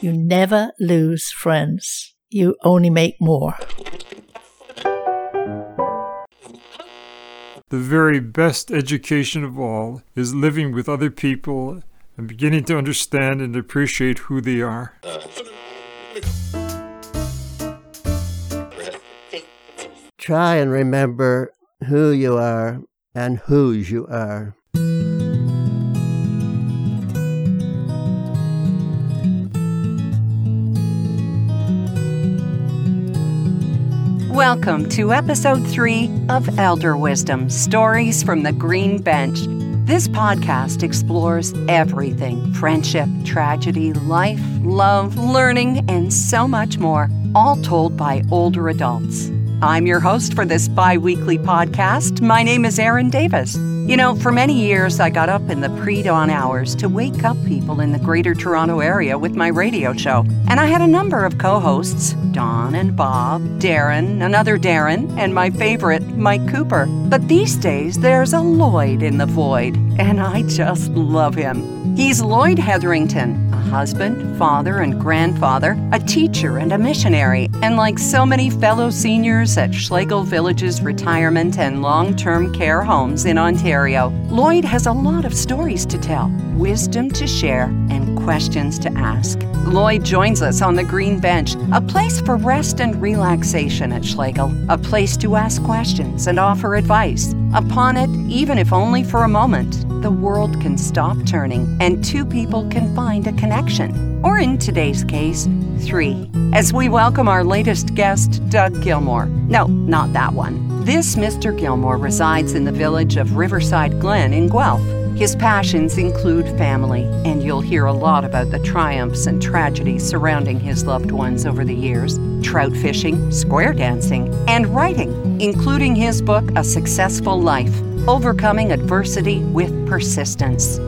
You never lose friends. You only make more. The very best education of all is living with other people and beginning to understand and appreciate who they are. Try and remember who you are and whose you are. Welcome to episode three of Elder Wisdom Stories from the Green Bench. This podcast explores everything friendship, tragedy, life, love, learning, and so much more, all told by older adults. I'm your host for this bi weekly podcast. My name is Erin Davis. You know, for many years, I got up in the pre dawn hours to wake up people in the Greater Toronto Area with my radio show. And I had a number of co hosts Don and Bob, Darren, another Darren, and my favorite, Mike Cooper. But these days, there's a Lloyd in the void, and I just love him. He's Lloyd Hetherington, husband, father, and grandfather, a teacher, and a missionary. And like so many fellow seniors at Schlegel Village's retirement and long term care homes in Ontario, Lloyd has a lot of stories to tell, wisdom to share, and questions to ask. Lloyd joins us on the Green Bench, a place for rest and relaxation at Schlegel, a place to ask questions and offer advice. Upon it, even if only for a moment, the world can stop turning and two people can find a connection. Or in today's case, three. As we welcome our latest guest, Doug Gilmore. No, not that one. This Mr. Gilmore resides in the village of Riverside Glen in Guelph. His passions include family, and you'll hear a lot about the triumphs and tragedies surrounding his loved ones over the years trout fishing, square dancing, and writing, including his book, A Successful Life Overcoming Adversity with Persistence.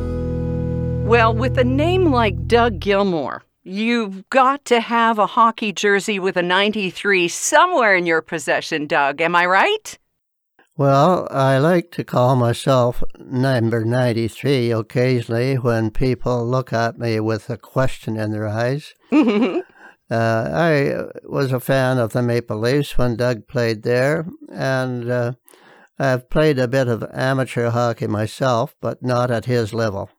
Well, with a name like Doug Gilmore, You've got to have a hockey jersey with a 93 somewhere in your possession, Doug. Am I right? Well, I like to call myself number 93 occasionally when people look at me with a question in their eyes. uh, I was a fan of the Maple Leafs when Doug played there, and uh, I've played a bit of amateur hockey myself, but not at his level.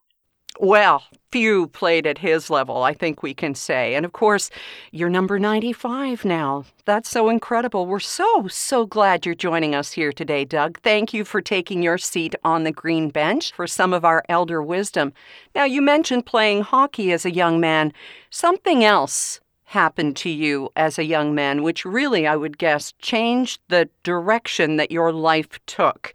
Well, few played at his level, I think we can say. And of course, you're number 95 now. That's so incredible. We're so, so glad you're joining us here today, Doug. Thank you for taking your seat on the green bench for some of our elder wisdom. Now, you mentioned playing hockey as a young man. Something else happened to you as a young man, which really, I would guess, changed the direction that your life took.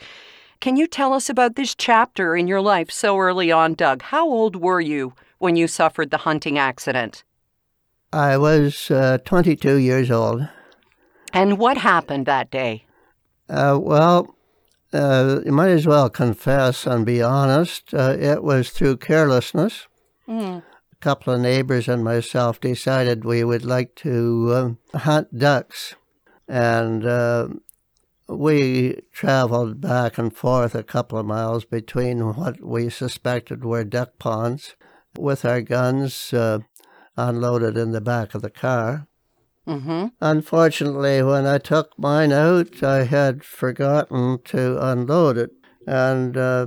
Can you tell us about this chapter in your life so early on, Doug? How old were you when you suffered the hunting accident? I was uh, 22 years old. And what happened that day? Uh, well, uh, you might as well confess and be honest. Uh, it was through carelessness. Mm. A couple of neighbors and myself decided we would like to uh, hunt ducks. And uh, we traveled back and forth a couple of miles between what we suspected were duck ponds with our guns uh, unloaded in the back of the car. Mm-hmm. Unfortunately, when I took mine out, I had forgotten to unload it. And uh,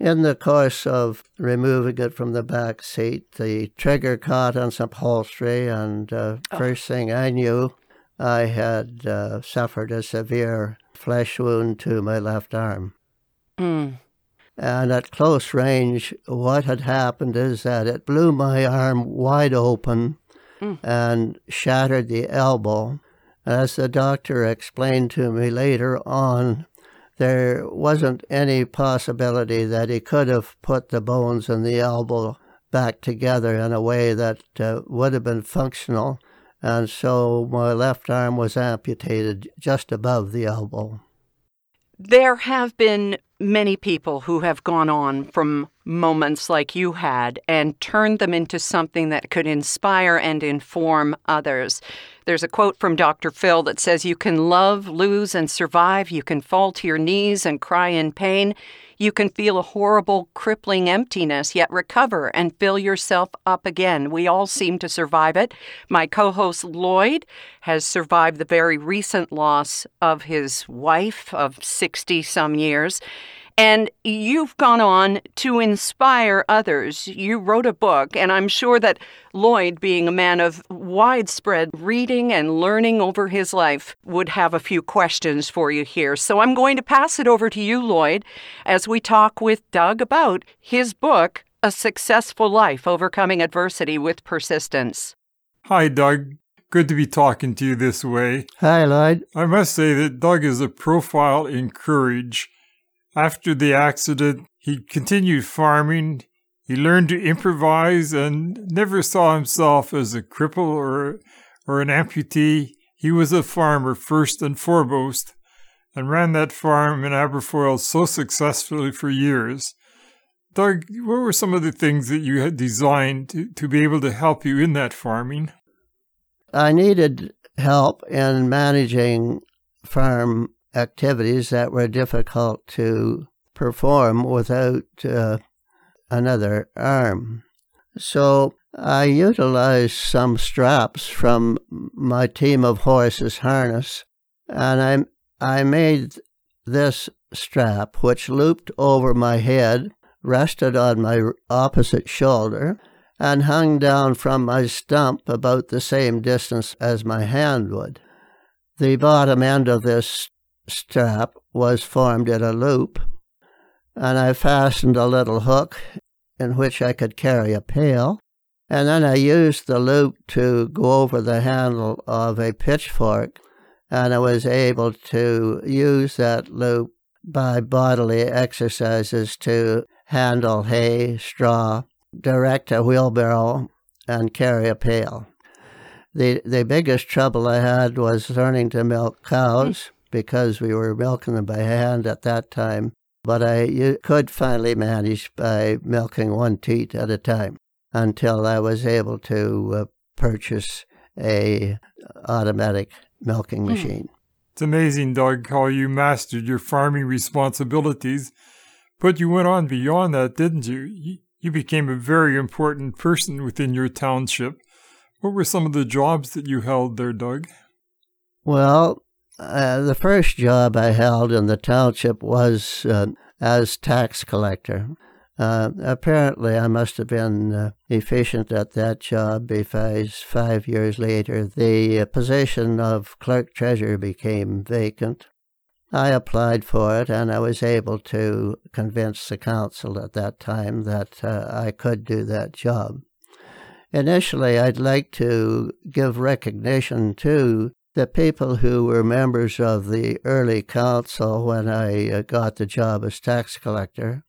in the course of removing it from the back seat, the trigger caught on some upholstery, and uh, oh. first thing I knew, I had uh, suffered a severe flesh wound to my left arm. Mm. And at close range, what had happened is that it blew my arm wide open mm. and shattered the elbow. As the doctor explained to me later on, there wasn't any possibility that he could have put the bones and the elbow back together in a way that uh, would have been functional and so my left arm was amputated just above the elbow. There have been many people who have gone on from moments like you had and turned them into something that could inspire and inform others. There's a quote from Dr. Phil that says, You can love, lose, and survive. You can fall to your knees and cry in pain. You can feel a horrible, crippling emptiness, yet recover and fill yourself up again. We all seem to survive it. My co host Lloyd has survived the very recent loss of his wife of 60 some years. And you've gone on to inspire others. You wrote a book, and I'm sure that Lloyd, being a man of widespread reading and learning over his life, would have a few questions for you here. So I'm going to pass it over to you, Lloyd, as we talk with Doug about his book, A Successful Life Overcoming Adversity with Persistence. Hi, Doug. Good to be talking to you this way. Hi, Lloyd. I must say that Doug is a profile in courage after the accident, he continued farming. He learned to improvise and never saw himself as a cripple or, or an amputee. He was a farmer first and foremost and ran that farm in Aberfoyle so successfully for years. Doug, what were some of the things that you had designed to, to be able to help you in that farming? I needed help in managing farm activities that were difficult to perform without uh, another arm. So I utilized some straps from my team of horses harness, and I, I made this strap, which looped over my head, rested on my opposite shoulder, and hung down from my stump about the same distance as my hand would. The bottom end of this strap was formed in a loop, and I fastened a little hook in which I could carry a pail, and then I used the loop to go over the handle of a pitchfork, and I was able to use that loop by bodily exercises to handle hay, straw, direct a wheelbarrow, and carry a pail. The, the biggest trouble I had was learning to milk cows because we were milking them by hand at that time. But I could finally manage by milking one teat at a time until I was able to uh, purchase a automatic milking hmm. machine. It's amazing, Doug, how you mastered your farming responsibilities. But you went on beyond that, didn't you? You became a very important person within your township. What were some of the jobs that you held there, Doug? Well, uh, the first job I held in the township was uh, as tax collector. Uh, apparently, I must have been uh, efficient at that job because five years later, the uh, position of clerk treasurer became vacant. I applied for it, and I was able to convince the council at that time that I could do that job. Initially, I'd like to give recognition to the people who were members of the early council when I uh, got the job as tax collector.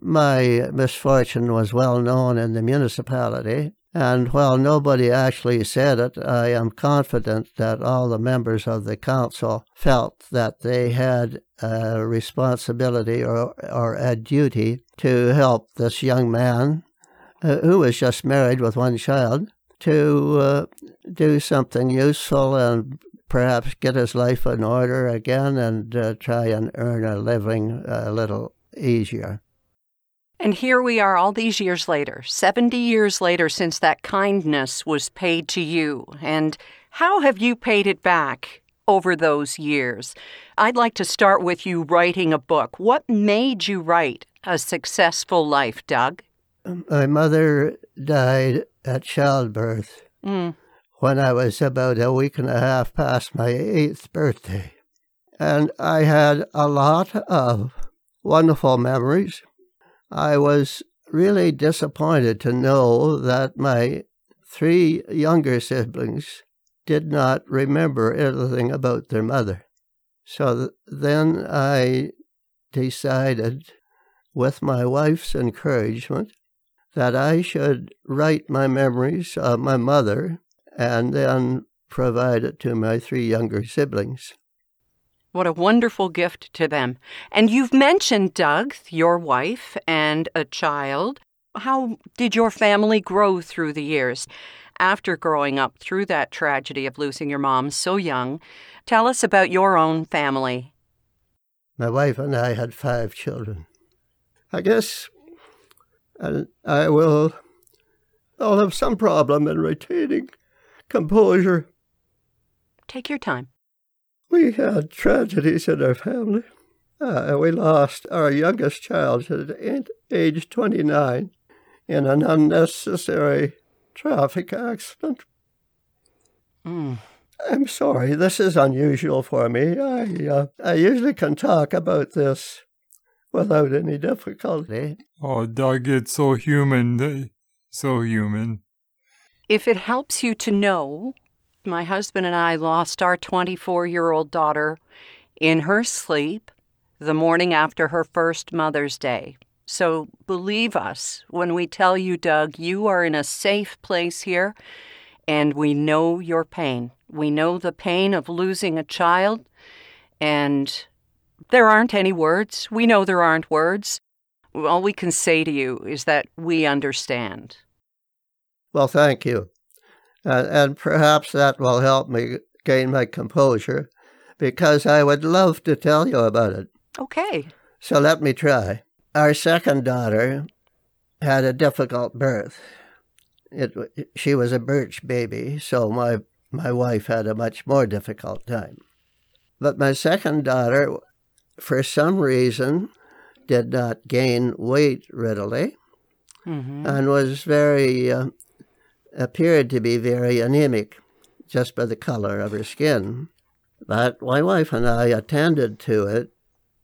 My misfortune was well known in the municipality, and while nobody actually said it, I am confident that all the members of the council felt that they had a responsibility or, or a duty to help this young man uh, who was just married with one child to uh, do something useful and perhaps get his life in order again and uh, try and earn a living a little easier. And here we are all these years later, 70 years later since that kindness was paid to you. And how have you paid it back over those years? I'd like to start with you writing a book. What made you write A Successful Life, Doug? My mother died at childbirth mm. when I was about a week and a half past my eighth birthday. And I had a lot of wonderful memories. I was really disappointed to know that my three younger siblings did not remember anything about their mother. So then I decided, with my wife's encouragement, that I should write my memories of my mother and then provide it to my three younger siblings. What a wonderful gift to them. And you've mentioned, Doug, your wife and a child. How did your family grow through the years? After growing up through that tragedy of losing your mom so young, tell us about your own family. My wife and I had five children. I guess I, I will. I'll have some problem in retaining composure. Take your time. We had tragedies in our family. Uh, we lost our youngest child at age 29 in an unnecessary traffic accident. Mm. I'm sorry, this is unusual for me. I, uh, I usually can talk about this without any difficulty. Oh, Doug, it's so human. So human. If it helps you to know, my husband and I lost our 24 year old daughter in her sleep the morning after her first Mother's Day. So believe us when we tell you, Doug, you are in a safe place here, and we know your pain. We know the pain of losing a child, and there aren't any words. We know there aren't words. All we can say to you is that we understand. Well, thank you. Uh, and perhaps that will help me gain my composure because I would love to tell you about it. Okay. So let me try. Our second daughter had a difficult birth. It, she was a breech baby, so my, my wife had a much more difficult time. But my second daughter, for some reason, did not gain weight readily Mm-hmm. and was very, uh, appeared to be very anemic just by the color of her skin. But my wife and I attended to it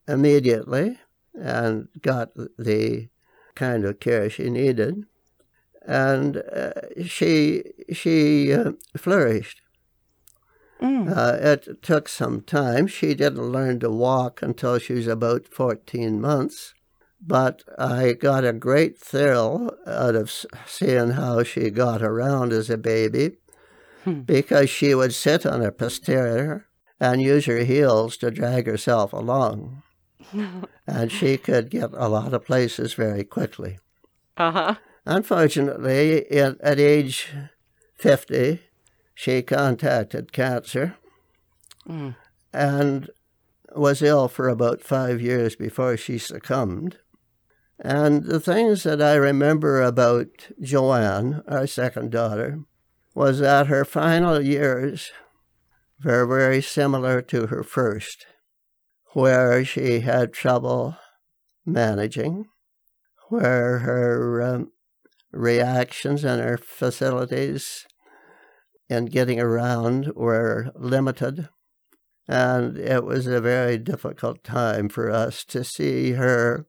immediately and got the kind of care she needed. And uh, she, she uh, flourished. Mm. Uh, it took some time. She didn't learn to walk until she was about 14 months. But I got a great thrill out of seeing how she got around as a baby Hmm. because she would sit on her posterior and use her heels to drag herself along. and she could get a lot of places very quickly. Uh huh. Unfortunately, at, at age 50, she contacted cancer Mm. and was ill for about five years before she succumbed. And the things that I remember about Joanne, our second daughter, was that her final years were very similar to her first, where she had trouble managing, where her um, reactions and her facilities in getting around were limited. And it was a very difficult time for us to see her.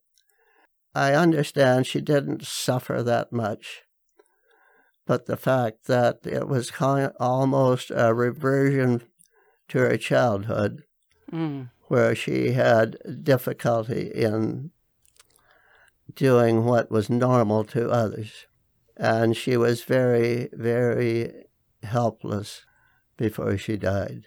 I understand she didn't suffer that much, but the fact that it was almost a reversion to her childhood Mm. where she had difficulty in doing what was normal to others. And she was very, very helpless before she died.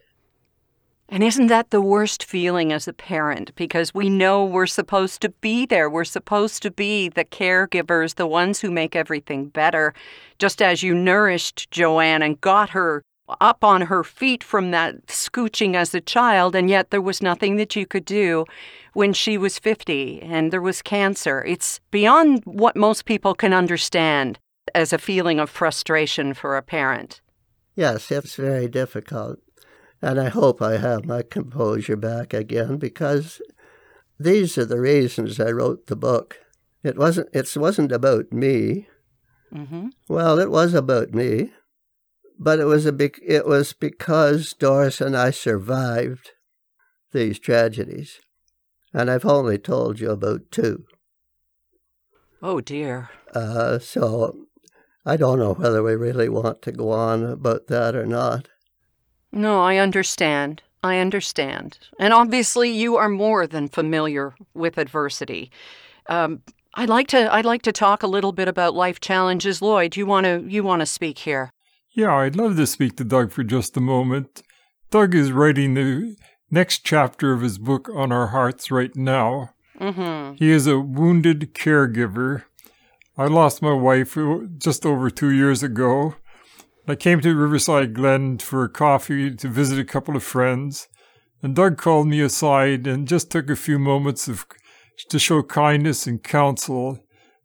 And isn't that the worst feeling as a parent? Because we know we're supposed to be there. We're supposed to be the caregivers, the ones who make everything better. Just as you nourished Joanne and got her up on her feet from that scooching as a child, and yet there was nothing that you could do when she was 50 and there was cancer. It's beyond what most people can understand as a feeling of frustration for a parent. Yes, it's very difficult. And I hope I have my composure back again because these are the reasons I wrote the book. It wasn't it wasn't about me. Mm-hmm. Well, it was about me, but it was a bec- it was because Doris and I survived these tragedies. And I've only told you about two. Oh, dear. Uh, so I don't know whether we really want to go on about that or not. No, I understand. I understand. And obviously, you are more than familiar with adversity. Um, I'd like to. I'd like to talk a little bit about life challenges. Lloyd, you want to. You want to speak here? Yeah, I'd love to speak to Doug for just a moment. Doug is writing the next chapter of his book on our hearts right now. Mm-hmm. He is a wounded caregiver. I lost my wife uh, just over two years ago. I came to Riverside Glen for a coffee to visit a couple of friends, and Doug called me aside and just took a few moments of to show kindness and counsel,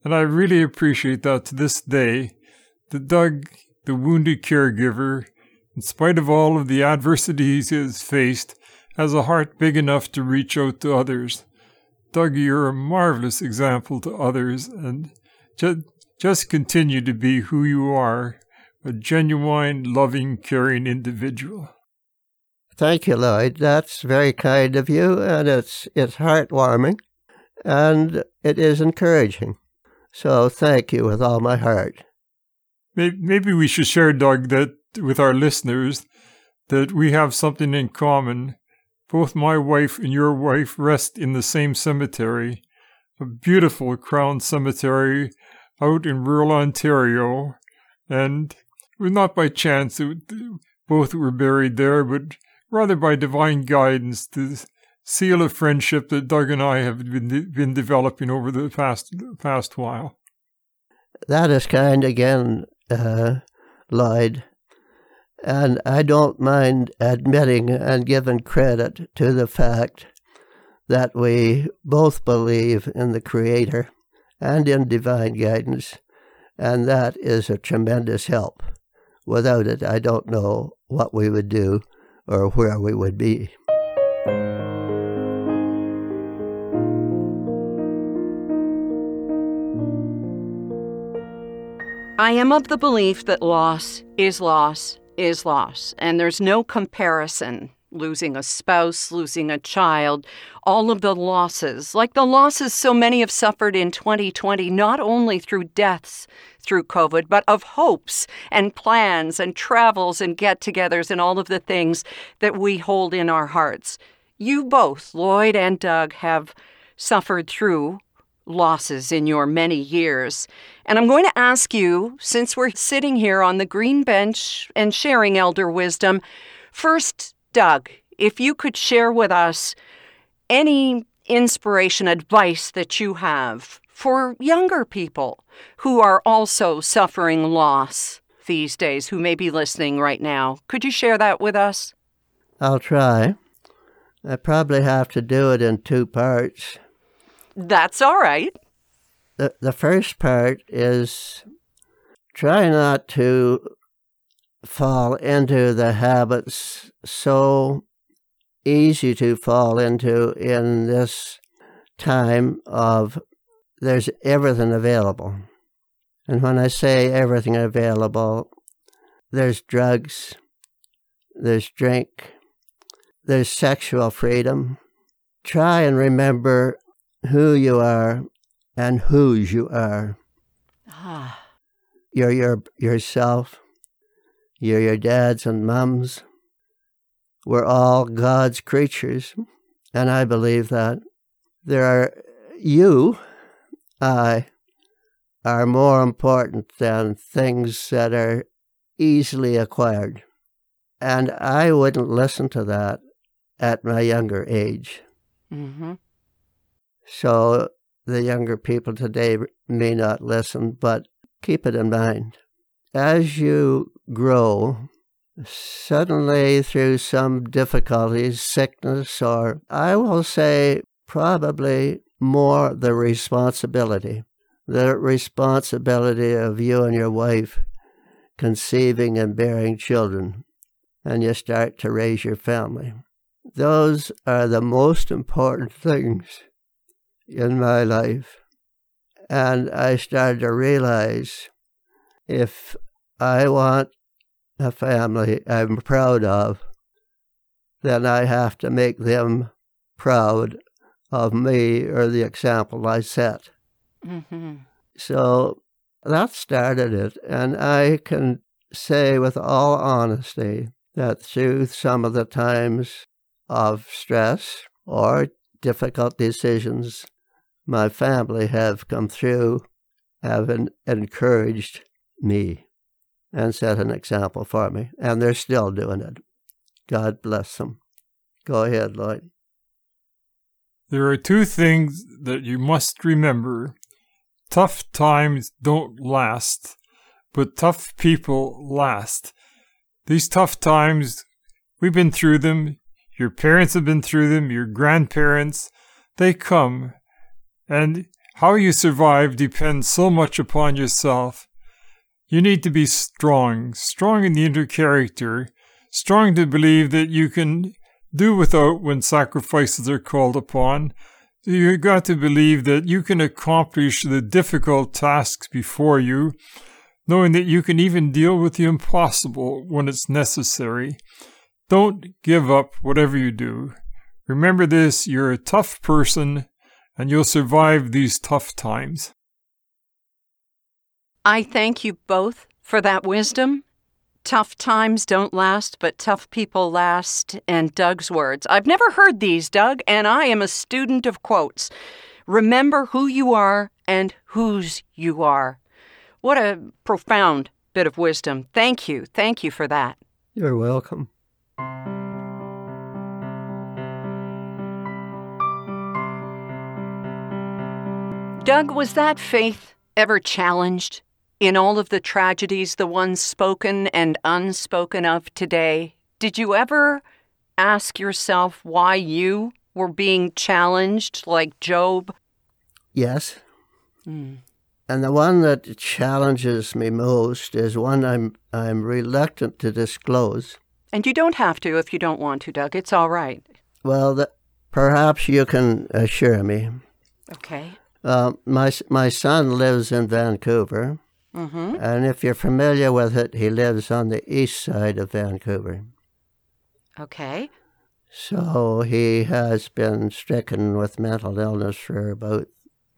and I really appreciate that to this day. That Doug, the wounded caregiver, in spite of all of the adversities he has faced, has a heart big enough to reach out to others. Doug, you're a marvelous example to others, and just, just continue to be who you are a genuine, loving, caring individual. Thank you, Lloyd. That's very kind of you, and it's it's heartwarming, and it is encouraging. So thank you with all my heart. Maybe we should share, Doug, that with our listeners, that we have something in common. Both my wife and your wife rest in the same cemetery, a beautiful crown cemetery out in rural Ontario, and it was not by chance that both were buried there, but rather by divine guidance, the seal of friendship that Doug and I have been, been developing over the past past while. That is kind again, uh, Lloyd. And I don't mind admitting and giving credit to the fact that we both believe in the Creator and in divine guidance, and that is a tremendous help. Without it, I don't know what we would do or where we would be. I am of the belief that loss is loss is loss, and there's no comparison. Losing a spouse, losing a child, all of the losses, like the losses so many have suffered in 2020, not only through deaths through COVID, but of hopes and plans and travels and get togethers and all of the things that we hold in our hearts. You both, Lloyd and Doug, have suffered through losses in your many years. And I'm going to ask you, since we're sitting here on the green bench and sharing elder wisdom, first, Doug, if you could share with us any inspiration, advice that you have for younger people who are also suffering loss these days, who may be listening right now. Could you share that with us? I'll try. I probably have to do it in two parts. That's all right. The, the first part is try not to fall into the habits so easy to fall into in this time of there's everything available. And when I say everything available, there's drugs, there's drink, there's sexual freedom. Try and remember who you are and whose you are. Ah. You're your yourself. You're your dads and mums. We're all God's creatures, and I believe that. There are you, I, are more important than things that are easily acquired. And I wouldn't listen to that at my younger age. Mm-hmm. So the younger people today may not listen, but keep it in mind. As you grow, suddenly through some difficulties, sickness, or I will say probably more the responsibility, the responsibility of you and your wife conceiving and bearing children, and you start to raise your family. Those are the most important things in my life. And I started to realize if I want a family I'm proud of, then I have to make them proud of me or the example I set. Mm-hmm. So that started it. And I can say with all honesty that through some of the times of stress or difficult decisions my family have come through, have encouraged me and set an example for me. And they're still doing it. God bless them. Go ahead, Lloyd. There are two things that you must remember. Tough times don't last, but tough people last. These tough times, we've been through them. Your parents have been through them, your grandparents. They come And how you survive depends so much upon yourself. You need to be strong, strong in the inner character, strong to believe that you can do without when sacrifices are called upon. You've got to believe that you can accomplish the difficult tasks before you, knowing that you can even deal with the impossible when it's necessary. Don't give up whatever you do. Remember this you're a tough person and you'll survive these tough times. I thank you both for that wisdom. Tough times don't last, but tough people last. And Doug's words. I've never heard these, Doug, and I am a student of quotes. Remember who you are and whose you are. What a profound bit of wisdom. Thank you. Thank you for that. You're welcome. Doug, was that faith ever challenged in all of the tragedies, the ones spoken and unspoken of today? Did you ever ask yourself why you were being challenged like Job? Yes. Mm. And the one that challenges me most is one I'm I'm reluctant to disclose. And you don't have to if you don't want to, Doug. It's all right. Well, the, perhaps you can assure me. Okay. Uh, my my son lives in Vancouver, Mm-hmm. and if you're familiar with it, he lives on the east side of Vancouver. Okay. So he has been stricken with mental illness for about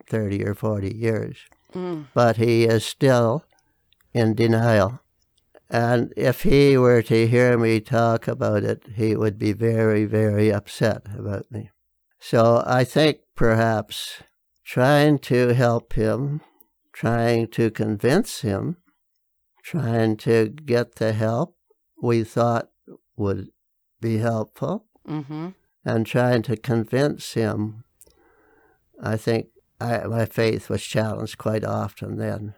thirty or forty years, Mm. but he is still in denial. And if he were to hear me talk about it, he would be very, very upset about me. So I think perhaps trying to help him, trying to convince him, trying to get the help we thought would be helpful, Mm-hmm. and trying to convince him, I think I, my faith was challenged quite often then.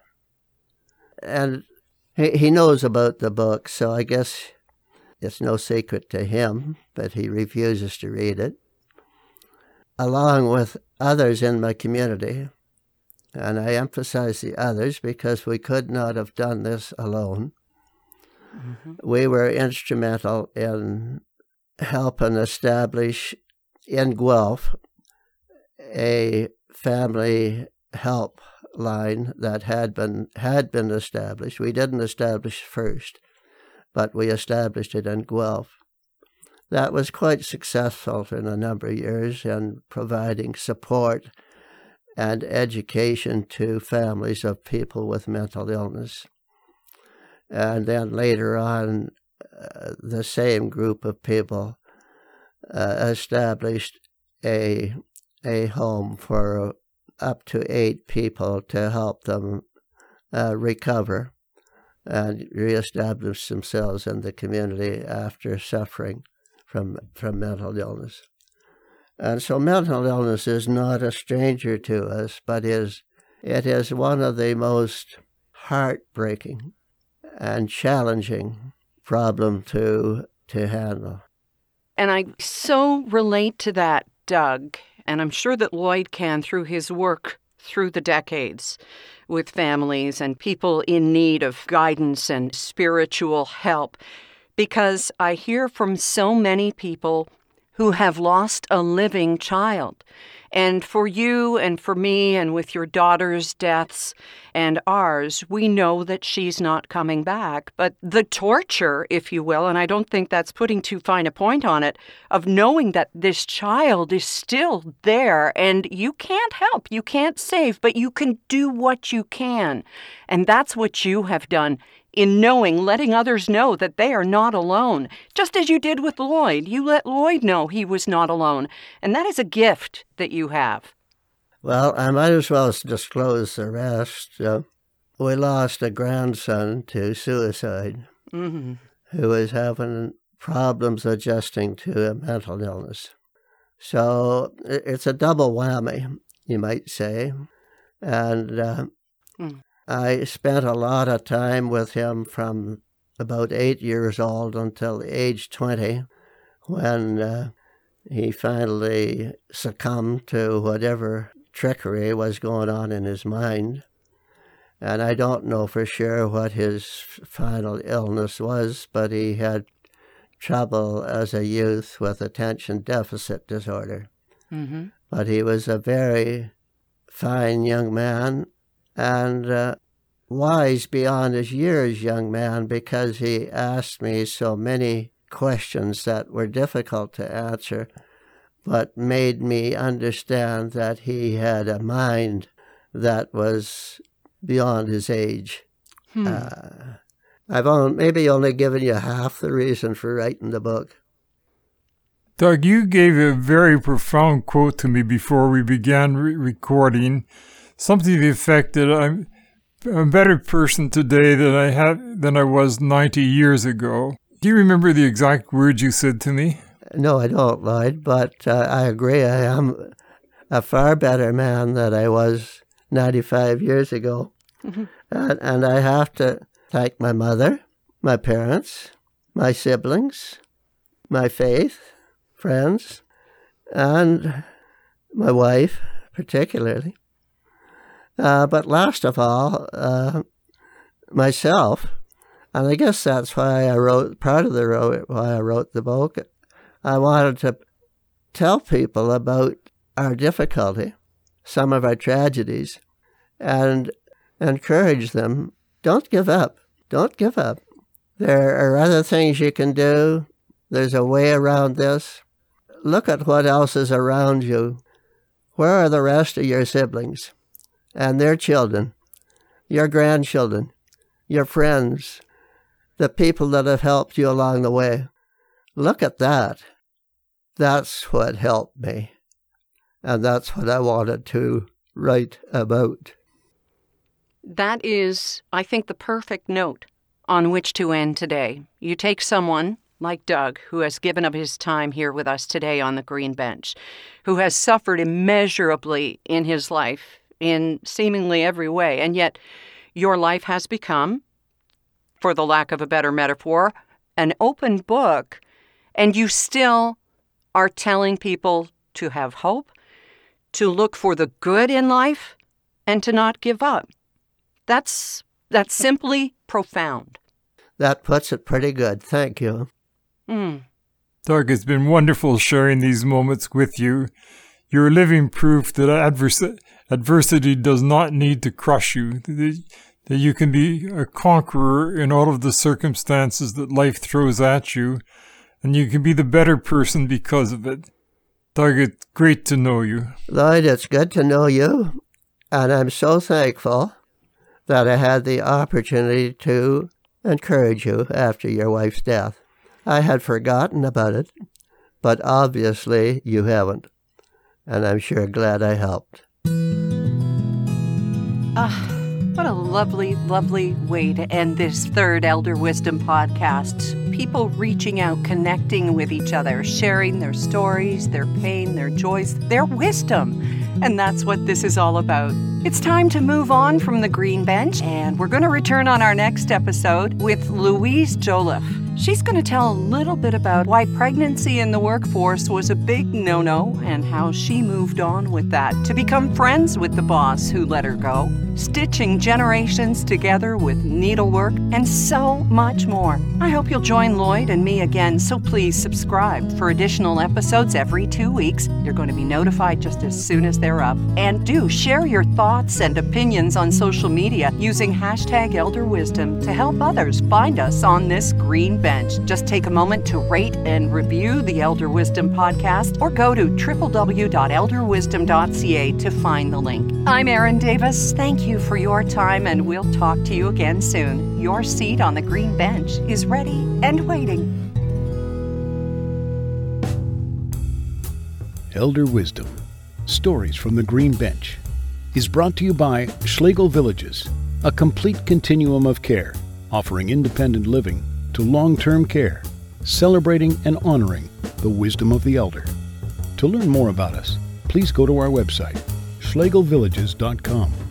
And he, he knows about the book, so I guess it's no secret to him, but he refuses to read it. Along with others in my community, and I emphasize the others because we could not have done this alone. Mm-hmm. We were instrumental in helping establish in Guelph a family help line that had been had been established. We didn't establish first, but we established it in Guelph. That was quite successful in a number of years in providing support and education to families of people with mental illness. And then later on, uh, the same group of people uh, established a a home for up to eight people to help them uh, recover and reestablish themselves in the community after suffering from from mental illness. And so mental illness is not a stranger to us, but is it is one of the most heartbreaking and challenging problem to to handle. And I so relate to that, Doug. And I'm sure that Lloyd can through his work through the decades with families and people in need of guidance and spiritual help. Because I hear from so many people who have lost a living child. And for you and for me, and with your daughter's deaths and ours, we know that she's not coming back. But the torture, if you will, and I don't think that's putting too fine a point on it, of knowing that this child is still there and you can't help, you can't save, but you can do what you can. And that's what you have done in knowing, letting others know that they are not alone. Just as you did with Lloyd, you let Lloyd know he was not alone. And that is a gift that you have. Well, I might as well disclose the rest. Uh, we lost a grandson to suicide Mm-hmm. who was having problems adjusting to a mental illness. So it's a double whammy, you might say. And uh, Mm. I spent a lot of time with him from about eight years old until age 20 when uh, he finally succumbed to whatever trickery was going on in his mind. And I don't know for sure what his final illness was, but he had trouble as a youth with attention deficit disorder. Mm-hmm. But he was a very fine young man and uh, wise beyond his years young man because he asked me so many questions that were difficult to answer, but made me understand that he had a mind that was beyond his age. Hmm. Uh, I've only, maybe only given you half the reason for writing the book. Doug, you gave a very profound quote to me before we began re- recording, something to the effect that I'm a better person today than I have than I was 90 years ago. Do you remember the exact words you said to me? No, I don't, Lloyd, but uh, I agree. I am a far better man than I was 95 years ago. Mm-hmm. And, and I have to thank my mother, my parents, my siblings, my faith, friends, and my wife, particularly. Uh, but last of all, uh, myself, and I guess that's why I wrote part of the why I wrote the book. I wanted to tell people about our difficulty, some of our tragedies, and encourage them. Don't give up. Don't give up. There are other things you can do. There's a way around this. Look at what else is around you. Where are the rest of your siblings and their children, your grandchildren, your friends, the people that have helped you along the way? Look at that. That's what helped me. And that's what I wanted to write about. That is, I think, the perfect note on which to end today. You take someone like Doug, who has given up his time here with us today on the green bench, who has suffered immeasurably in his life in seemingly every way, and yet your life has become, for the lack of a better metaphor, an open book, and you still are telling people to have hope, to look for the good in life, and to not give up. That's that's simply profound. That puts it pretty good. Thank you. Mm. Doug, it's been wonderful sharing these moments with you. You're living proof that advers- adversity does not need to crush you, that, you can be a conqueror in all of the circumstances that life throws at you, and you can be the better person because of it. Doug, it's great to know you. Lloyd, it's good to know you, and I'm so thankful that I had the opportunity to encourage you after your wife's death. I had forgotten about it, but obviously you haven't, and I'm sure glad I helped. Ah. What a lovely, lovely way to end this third Elder Wisdom podcast. People reaching out, connecting with each other, sharing their stories, their pain, their joys, their wisdom. And that's what this is all about. It's time to move on from the green bench, and we're going to return on our next episode with Louise Joliffe. She's going to tell a little bit about why pregnancy in the workforce was a big no no and how she moved on with that to become friends with the boss who let her go, stitching generations together with needlework, and so much more. I hope you'll join Lloyd and me again, so please subscribe for additional episodes every two weeks. You're going to be notified just as soon as they're up. And do share your thoughts and opinions on social media using hashtag Elder Wisdom to help others find us on this green bench. Just take a moment to rate and review the Elder Wisdom podcast or go to www.elderwisdom.ca to find the link. I'm Erin Davis. Thank you for your time, and we'll talk to you again soon. Your seat on the green bench is ready and waiting. Elder Wisdom Stories from the Green Bench is brought to you by Schlegel Villages, a complete continuum of care, offering independent living to long term care, celebrating and honoring the wisdom of the elder. To learn more about us, please go to our website, schlegelvillages.com.